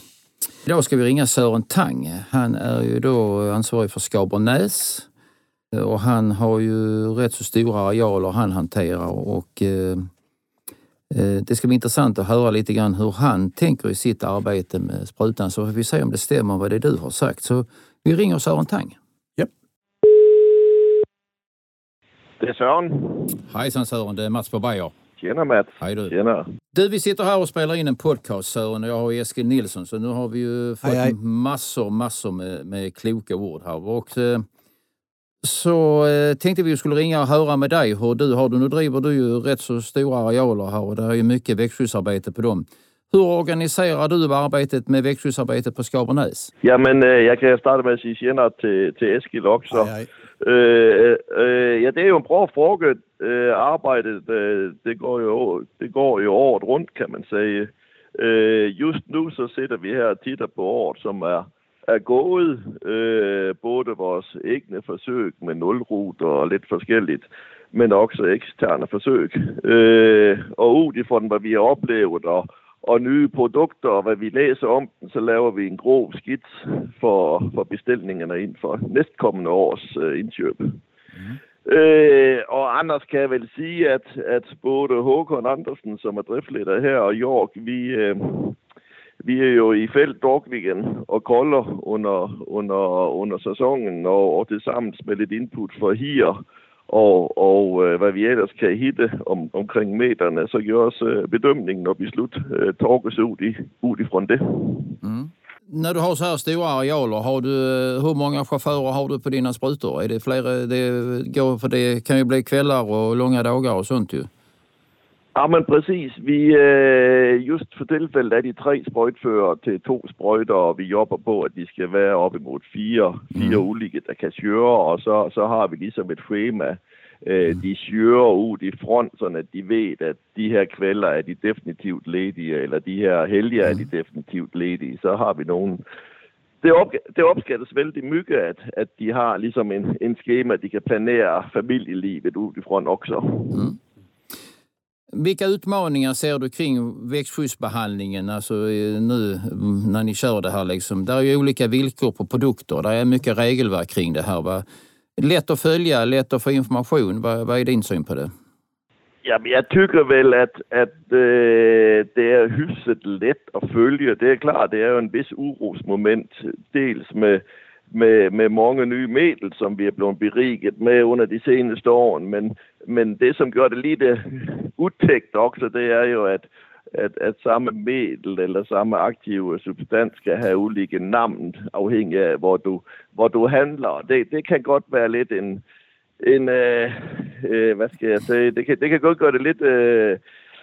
idag ska vi ringa Sören Tang. Han är ju då ansvarig för Skabernäs och han har ju rätt så stora arealer han hanterar och uh, det ska bli intressant att höra lite grann hur han tänker i sitt arbete med sprutan så får vi se om det stämmer vad det du har sagt. Så vi ringer Sören Tang. Det är Sören. Hejsan Sören, det är Mats på Bayer. Tjena Mats. Hej du. Tjena. Du, vi sitter här och spelar in en podcast Sören och jag har Eskil Nilsson så nu har vi ju fått hej, hej. massor, massor med, med kloka ord här. Och, eh, så eh, tänkte vi skulle ringa och höra med dig hur du har det. Nu driver du ju rätt så stora arealer här och det är ju mycket växtskyddsarbete på dem. Hur organiserar du arbetet med växtskyddsarbetet på Skabernäs? Ja, men eh, jag kan starta med att säga tjena till, till Eskil också. Hej. Øh, øh, ja, det er jo en bra fråga. Øh, eh, arbetet eh, øh, det, går ju det går ju året runt kan man säga. Eh, øh, just nu så sitter vi här och tittar på året, som är, är gått. Eh, både våra egna försök med nollrutor och lite forskelligt, men också externa försök. Och utifrån vad vi har upplevt och, och nya produkter, och vad vi läser om så laver vi en grov skits för, för beställningarna inför nästkommande års inköp. Mm. Øh, og Anders kan jeg vel sige, at, at både Håkon Andersen, som er driftleder her, og jag vi, øh, vi er jo i felt dagligen og kolder under, under, under sæsonen, og, og det sammen med lidt input från hier och, och øh, vad vi ellers kan hitta om, omkring meterna så görs øh, bedömningen och beslut eh, øh, tages ut, i, utifrån det. Mm. När du har så här stora arealer, har du, hur många chaufförer har du på dina sprutor? Är det flera? Det, går, för det kan ju bli kvällar och långa dagar och sånt ju. Ja, men precis. Vi, øh, just för tillfället är de tre sprøjtfører till två sprøjter, och vi jobbar på att de ska vara uppemot fyra, fyra mm. olika kan köra och så, så har vi liksom ett schema. Øh, mm. De kører ut i front, så att de vet att de här kvällar är de definitivt lediga, eller de här helger är de mm. definitivt lediga. Så har vi någon det, op, det opskattes väldigt mycket att, att de har liksom en, en schema, de kan planera familjelivet utifrån också. Mm. Vilka utmaningar ser du kring växtskyddsbehandlingen alltså nu när ni kör det här? Liksom? Det är ju olika villkor på produkter. Det är mycket regelverk kring det här. Va? Lätt att följa, lätt att få information. Vad, vad är din syn på det? Ja, men jag tycker väl att, att äh, det är hyfsat lätt att följa. Det är klart, det är en viss orosmoment. Dels med med, med många nya medel som vi har blivit beriget med under de senaste åren. Men, men det som gör det lite otäckt också det är ju att att, att samma medel eller samma aktiva substans ska ha olika namn avhängigt av var du, var du handlar. Det, det kan gott vara lite en, en øh, øh, äh, äh, vad ska jag säga, det kan, det kan gott göra det lite, äh, øh,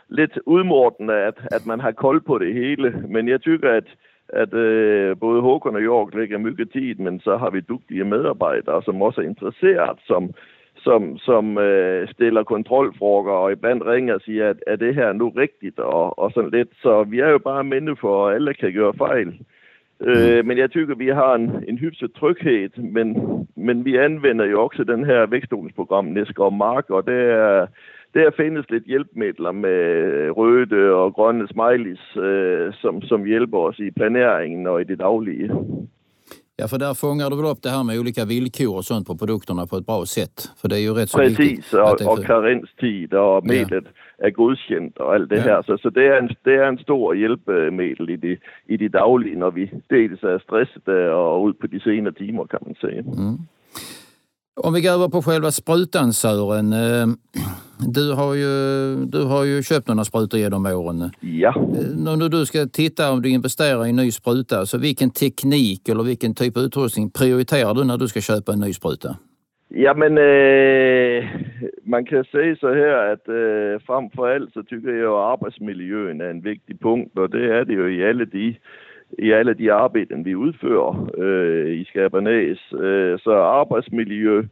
lite utmattande att, att man har koll på det hela. Men jag tycker att att äh, både Håkon och jag lägger mycket tid men så har vi duktiga medarbetare som också är intresserade som som, som äh, ställer kontrollfrågor och ibland ringer och säger att är det här nog riktigt och, och sånt lite. Så vi är ju bara människor och alla kan göra fel. Mm. men jag tycker vi har en, en hyfsad trygghet men, men vi använder ju också den här växtodlingsprogram Näska mark och det är där finns lite hjälpmedel med röda och gröna smileys äh, som, som hjälper oss i planeringen och i det dagliga. Ja, för där fångar du väl upp det här med olika villkor och sånt på produkterna på ett bra sätt? För det är ju rätt så Precis, och, och karenstid och medlet ja. är godkänt och allt det ja. här. Så, så det, är en, det är en stor hjälpmedel i det, i det dagliga när vi dels är stressade och ut på de sena timmar kan man säga. Mm. Om vi går över på själva sprutan Sören. Eh, du har ju, du har ju köpt några sprutor genom åren. Ja. Eh, när du ska titta om du investerar i en ny spruta, så vilken teknik eller vilken typ av utrustning prioriterar du när du ska köpa en ny spruta? Ja men eh, man kan säga så här att eh, framför allt så tycker jag att arbetsmiljön är en viktig punkt och det är det ju i alla de i alla de arbeten vi utför øh, i Skabernæs. Øh, så arbejdsmiljø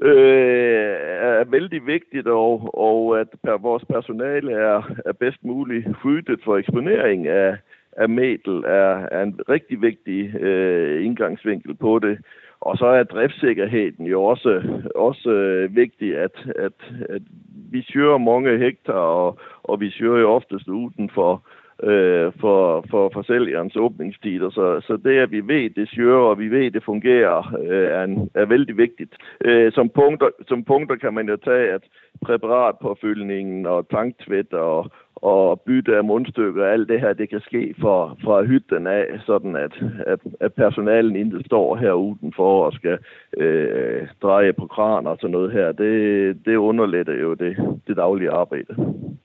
øh, er vældig vigtigt, og, og at per, vores personale er, er bedst muligt skyddet for eksponering af, af medel er, er en rigtig vigtig øh, indgangsvinkel på det. Og så er driftssikkerheden jo også, også øh, vigtig, at, at, at vi syrer mange hektar, og, og vi syrer jo oftest uden for, øh, for, for, for sælgerens åbningstider. Så, så det, at vi ved, det syrer, og vi ved, det fungerer, øh, er, en, er vældig vigtigt. Øh, som, punkter, som punkter kan man jo tage, at præparatpåfyldningen og tanktvæt og, og bytte af mundstykker, alt det her, det kan ske fra, fra hytten af, sådan at, at, at personalen ikke står her udenfor og skal øh, dreje på kran og sådan noget her. Det, det underletter jo det, det daglige arbejde.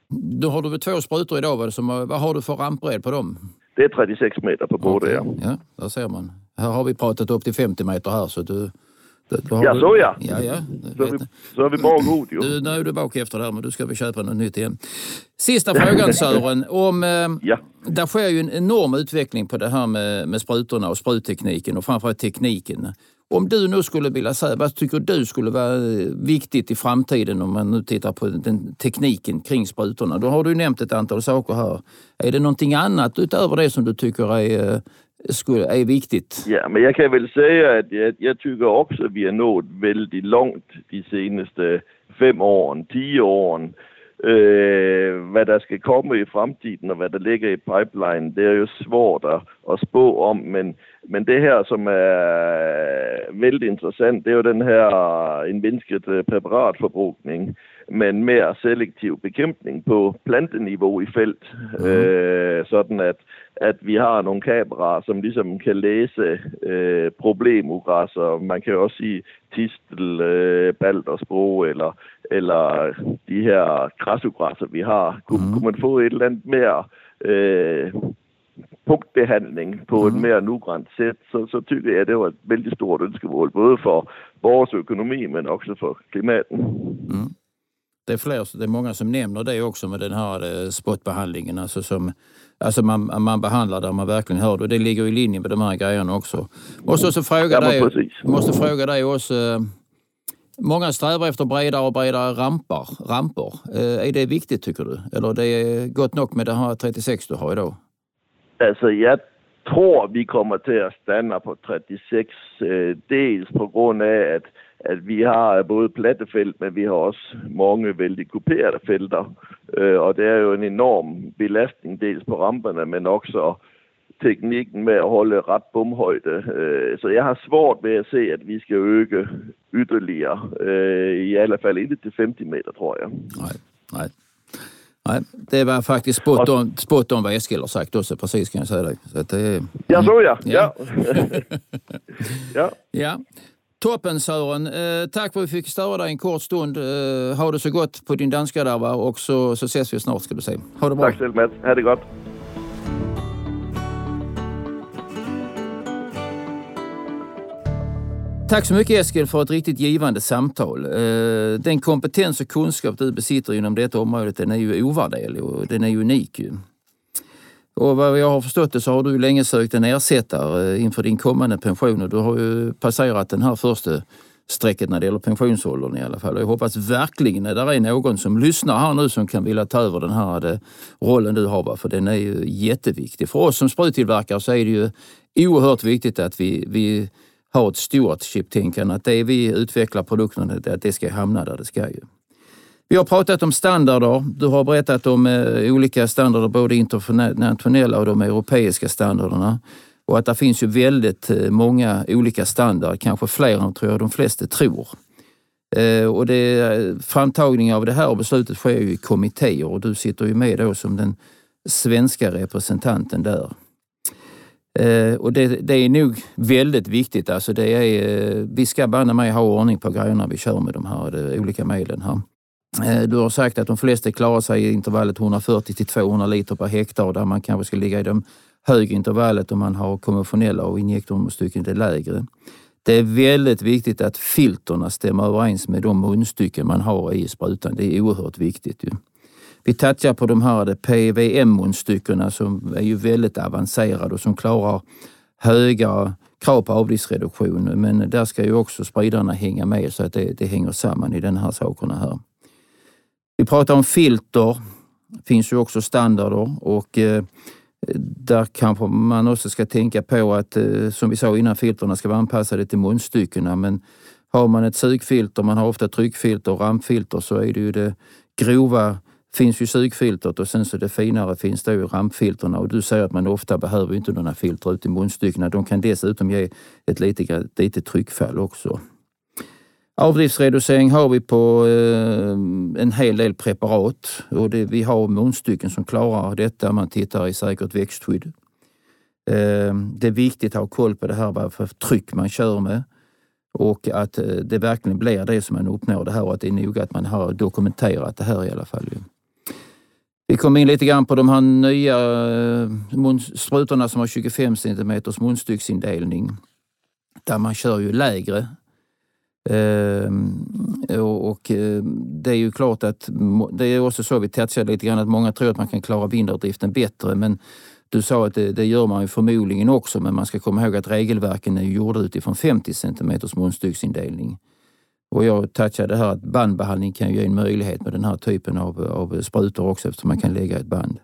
Du har du väl två sprutor idag, vad, som, vad har du för rampbredd på dem? Det är 36 meter på båda, okay. ja. Ja, där ser man. Här har vi pratat upp till 50 meter här, så du... ja, så ja. Ja, ja. Så är, vi, så är vi bra god ju. Du, nu är du bak efter där, men du ska väl köpa något nytt igen. Sista frågan Sören. Om, eh, ja. Där sker ju en enorm utveckling på det här med, med sprutorna och spruttekniken och framförallt tekniken. Om du nu skulle vilja säga, vad tycker du skulle vara eh, viktigt i framtiden om man nu tittar på den tekniken kring sprutorna? Då har du nämnt ett antal saker här. Är det någonting annat utöver det som du tycker är, eh, är viktigt? Ja, men jag kan väl säga att jag, jag tycker också att vi har nått väldigt långt de senaste fem åren, tio åren. Øh, hvad der skal komme i fremtiden og hvad der ligger i pipeline, det er jo svårt at, at spå om, men, men det her, som er vældig interessant, det er jo den her øh, en mindsket øh, præparatforbrugning, men mere selektiv bekæmpning på planteniveau i felt, mm. øh, sådan at, at vi har nogle kameraer, som ligesom kan læse øh, problemugræsser. Man kan også sige tistel, øh, baldersbro eller, eller de her græsugræsser, vi har. Kunne, mm. kunne man få et eller andet mere øh, punktbehandling på mm. et mere nugrænt sæt, så, så tykker jeg, at det var et vældig stort ønskemål, både for vores økonomi, men också för klimatet. Mm. Det är, fler, det är många som nämner det också med den här eh, spotbehandlingen. Alltså, som, alltså man, man behandlar där man verkligen hör det. Det ligger i linje med de här grejerna också. Måste också fråga ja, dig, måste fråga dig också. Eh, många strävar efter bredare och bredare rampar, rampor. Eh, är det viktigt tycker du? Eller det är gott nog med det här 36 du har idag? Alltså jag tror vi kommer till att stanna på 36. dels på grund av att at vi har både platte felt, men vi har også mange vældig kuperede felter. Øh, og det er jo en enorm belastning, dels på ramperne, men også teknikken med at holde ret bumhøjde. Øh, så jeg har svårt ved at se, at vi skal øge ytterligere. Øh, I alle fald ikke til 50 meter, tror jeg. Nej, nej. Nej, det var faktiskt spot on, spot on vad Eskil har sagt också, precis kan jag säga dig. Så att det, ja, så ja. ja. Ja. ja. Toppen Sören! Eh, tack för att vi fick störa dig en kort stund. Eh, ha det så gott på din danska där va? och så, så ses vi snart ska du se. Ha det bra! Tack själv Mats, ha det gott! Tack så mycket Eskil för ett riktigt givande samtal. Eh, den kompetens och kunskap du besitter inom detta området den är ju ovärderlig och den är ju unik. Och vad jag har förstått det så har du länge sökt en ersättare eh, inför din kommande pension och du har ju passerat den här första strecket när det gäller pensionsåldern i alla fall. Jag hoppas verkligen att det är någon som lyssnar här nu som kan vilja ta över den här eh, rollen du har, för den är ju jätteviktig. För oss som spruttillverkare så är det ju oerhört viktigt att vi, vi har ett stewardship-tänkande, att det vi utvecklar produkterna, att det ska hamna där det ska. Ju. Vi har pratat om standarder. Du har berättat om eh, olika standarder, både internationella och de europeiska standarderna. Och att det finns ju väldigt eh, många olika standarder, kanske fler än tror jag de flesta tror. Eh, och det, eh, framtagning av det här beslutet sker ju i kommittéer och du sitter ju med då som den svenska representanten där. Eh, och det, det, är nog väldigt viktigt. Alltså det är, eh, vi ska banne mig ha ordning på grejerna vi kör med de här de olika medlen. här. Eh, du har sagt att de flesta klarar sig i intervallet 140 till 200 liter per hektar där man kanske ska ligga i det högre intervallet om man har konventionella och injektormunstycken det lägre. Det är väldigt viktigt att filterna stämmer överens med de munstycken man har i sprutan. Det är oerhört viktigt. Ju. Vi touchar på de här PVM-munstyckena som är ju väldigt avancerade och som klarar höga krav på avdriftsreduktion. Men där ska ju också spridarna hänga med så att det, det hänger samman i de här sakerna här. Vi pratar om filter. Det finns ju också standarder och eh, där kanske man också ska tänka på att, eh, som vi sa innan, filterna ska vara anpassade till munstyckena. Men har man ett sugfilter, man har ofta tryckfilter och rampfilter, så är det ju det grova finns ju sugfiltret och sen så det finare finns då ju rampfilterna och du säger att man ofta behöver inte några filter ut i munstyckena. De kan dessutom ge ett litet, litet tryckfall också. Avdriftsreducering har vi på eh, en hel del preparat och det, vi har munstycken som klarar detta. Man tittar i säkert växtskydd. Eh, det är viktigt att ha koll på det här vad för tryck man kör med och att eh, det verkligen blir det som man uppnår det här och att det är noga att man har dokumenterat det här i alla fall. Vi kom in lite grann på de här nya eh, sprutorna som har 25 cm munstycksindelning där man kör ju lägre Ehm, och eh, det är ju klart att det är också så vi touchade lite grann att många tror att man kan klara vindavdriften bättre men du sa att det, det, gör man ju förmodligen också men man ska komma ihåg att regelverken är gjorda utifrån 50 cm munstycksindelning. Och jag touchade här att bandbehandling kan ge en möjlighet med den här typen av, av sprutor också eftersom man kan lägga ett band.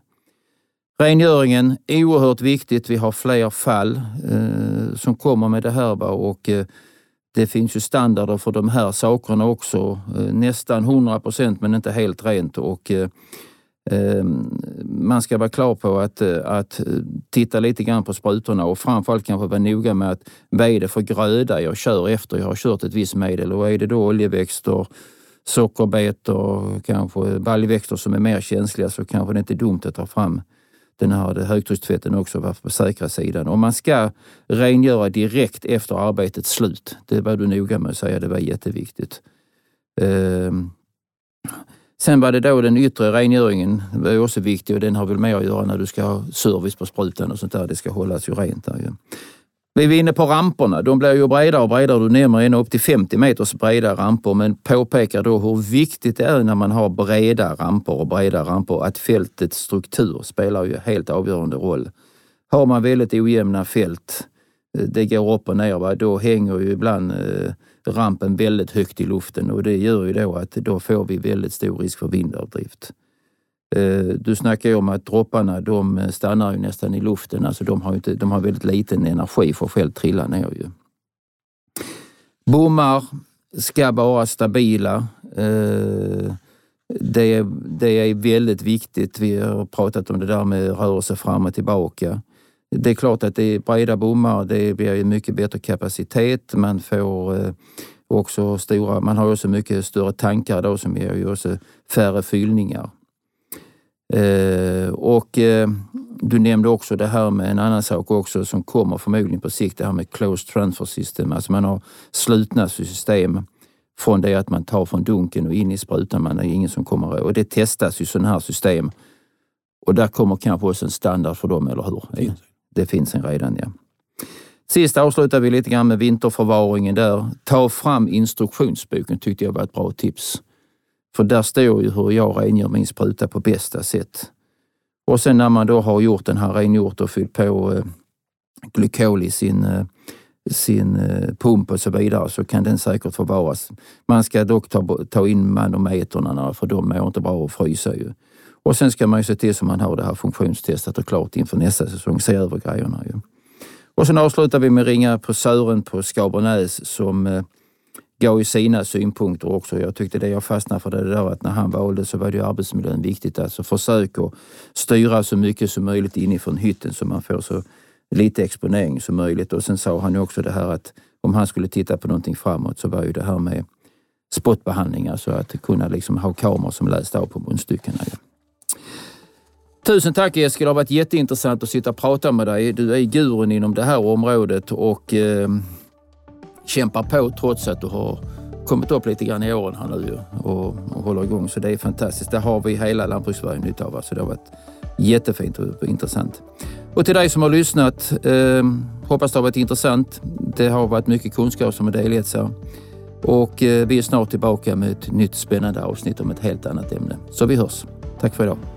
Rengöringen, oerhört viktigt. Vi har fler fall eh, som kommer med det här och eh, det finns ju standarder för de här sakerna också. Eh, nästan 100 procent men inte helt rent. Och, eh, ehm, man ska vara klar på att, eh, att titta lite grann på sprutorna och framförallt kanske vara noga med att vad är det för gröda jag kör efter jag har kört ett visst medel och är det då oljeväxter, sockerbetor, kanske baljväxter som är mer känsliga så kanske det inte är dumt att ta fram den här högtryckstvätten också var på säkra sidan. Och man ska rengöra direkt efter arbetets slut. Det var du noga med att säga, det var jätteviktigt. Ehm. Sen var det då den yttre rengöringen, det var också viktig och den har väl mer att göra när du ska ha service på sprutan och sånt där. Det ska hållas ju rent där. ju. Vi var inne på ramperna. De blir ju bredare och bredare. Du nämner ända upp till 50 meters breda ramper, men påpekar då hur viktigt det är när man har breda ramper och breda ramper att fältets struktur spelar ju helt avgörande roll. Har man väldigt ojämna fält, eh, det går upp och ner, va? då hänger ju ibland eh, rampen väldigt högt i luften och det gör ju då att då får vi väldigt stor risk för vindavdrift. Eh, du snackar ju om att dropparna de stannar ju nästan i luften. Alltså de, har inte, de har väldigt liten energi för att själv trilla ner. Ju. Bommar ska vara stabila. Eh, det, det är väldigt viktigt. Vi har pratat om det där med rörelse fram och tillbaka. Det är klart att det är breda bommar, det blir mycket bättre kapacitet. Man får eh, också stora, man har också mycket större tankar då som ger ju också färre fyllningar. Eh, och eh, du nämnde också det här med en annan sak också som kommer förmodligen på sikt, det här med closed transfer system. Alltså man har slutna system från det att man tar från dunken och in i sprutan. Man är ingen som kommer Och det testas ju sådana här system. Och där kommer kanske också en standard för dem, eller hur? Det, det finns en redan, ja. Sist avslutar vi lite grann med vinterförvaringen där. Ta fram instruktionsboken tyckte jag var ett bra tips. För där står ju hur jag rengör min spruta på bästa sätt. Och sen när man då har gjort den här rengjort och fyllt på eh, glykol i sin, eh, sin eh, pump och så vidare så kan den säkert förvaras. Man ska dock ta, ta in manometrarna för de mår inte bra att frysa ju. Och sen ska man ju se till så man har det här funktionstestat och klart inför nästa säsong, se över grejerna. Ju. Och sen avslutar vi med att ringa på Sören på Skabernäs som eh, gav ju sina synpunkter också. Jag tyckte det jag fastnade för det där att när han valde så var det ju arbetsmiljön viktigt. Alltså försök att styra så mycket som möjligt inifrån hytten så man får så lite exponering som möjligt. Och sen sa han ju också det här att om han skulle titta på någonting framåt så var ju det här med spottbehandlingar, så alltså att kunna liksom ha kameror som läste av på munstyckena. Tusen tack Eskil, det har varit jätteintressant att sitta och prata med dig. Du är gurun inom det här området och eh, kämpar på trots att du har kommit upp lite grann i åren här nu och, och håller igång. Så det är fantastiskt. Det har vi hela Lantbrukssverige nytta av. Så det har varit jättefint och intressant. Och till dig som har lyssnat, eh, hoppas det har varit intressant. Det har varit mycket kunskap som har delgetts här. Och eh, vi är snart tillbaka med ett nytt spännande avsnitt om ett helt annat ämne. Så vi hörs. Tack för idag.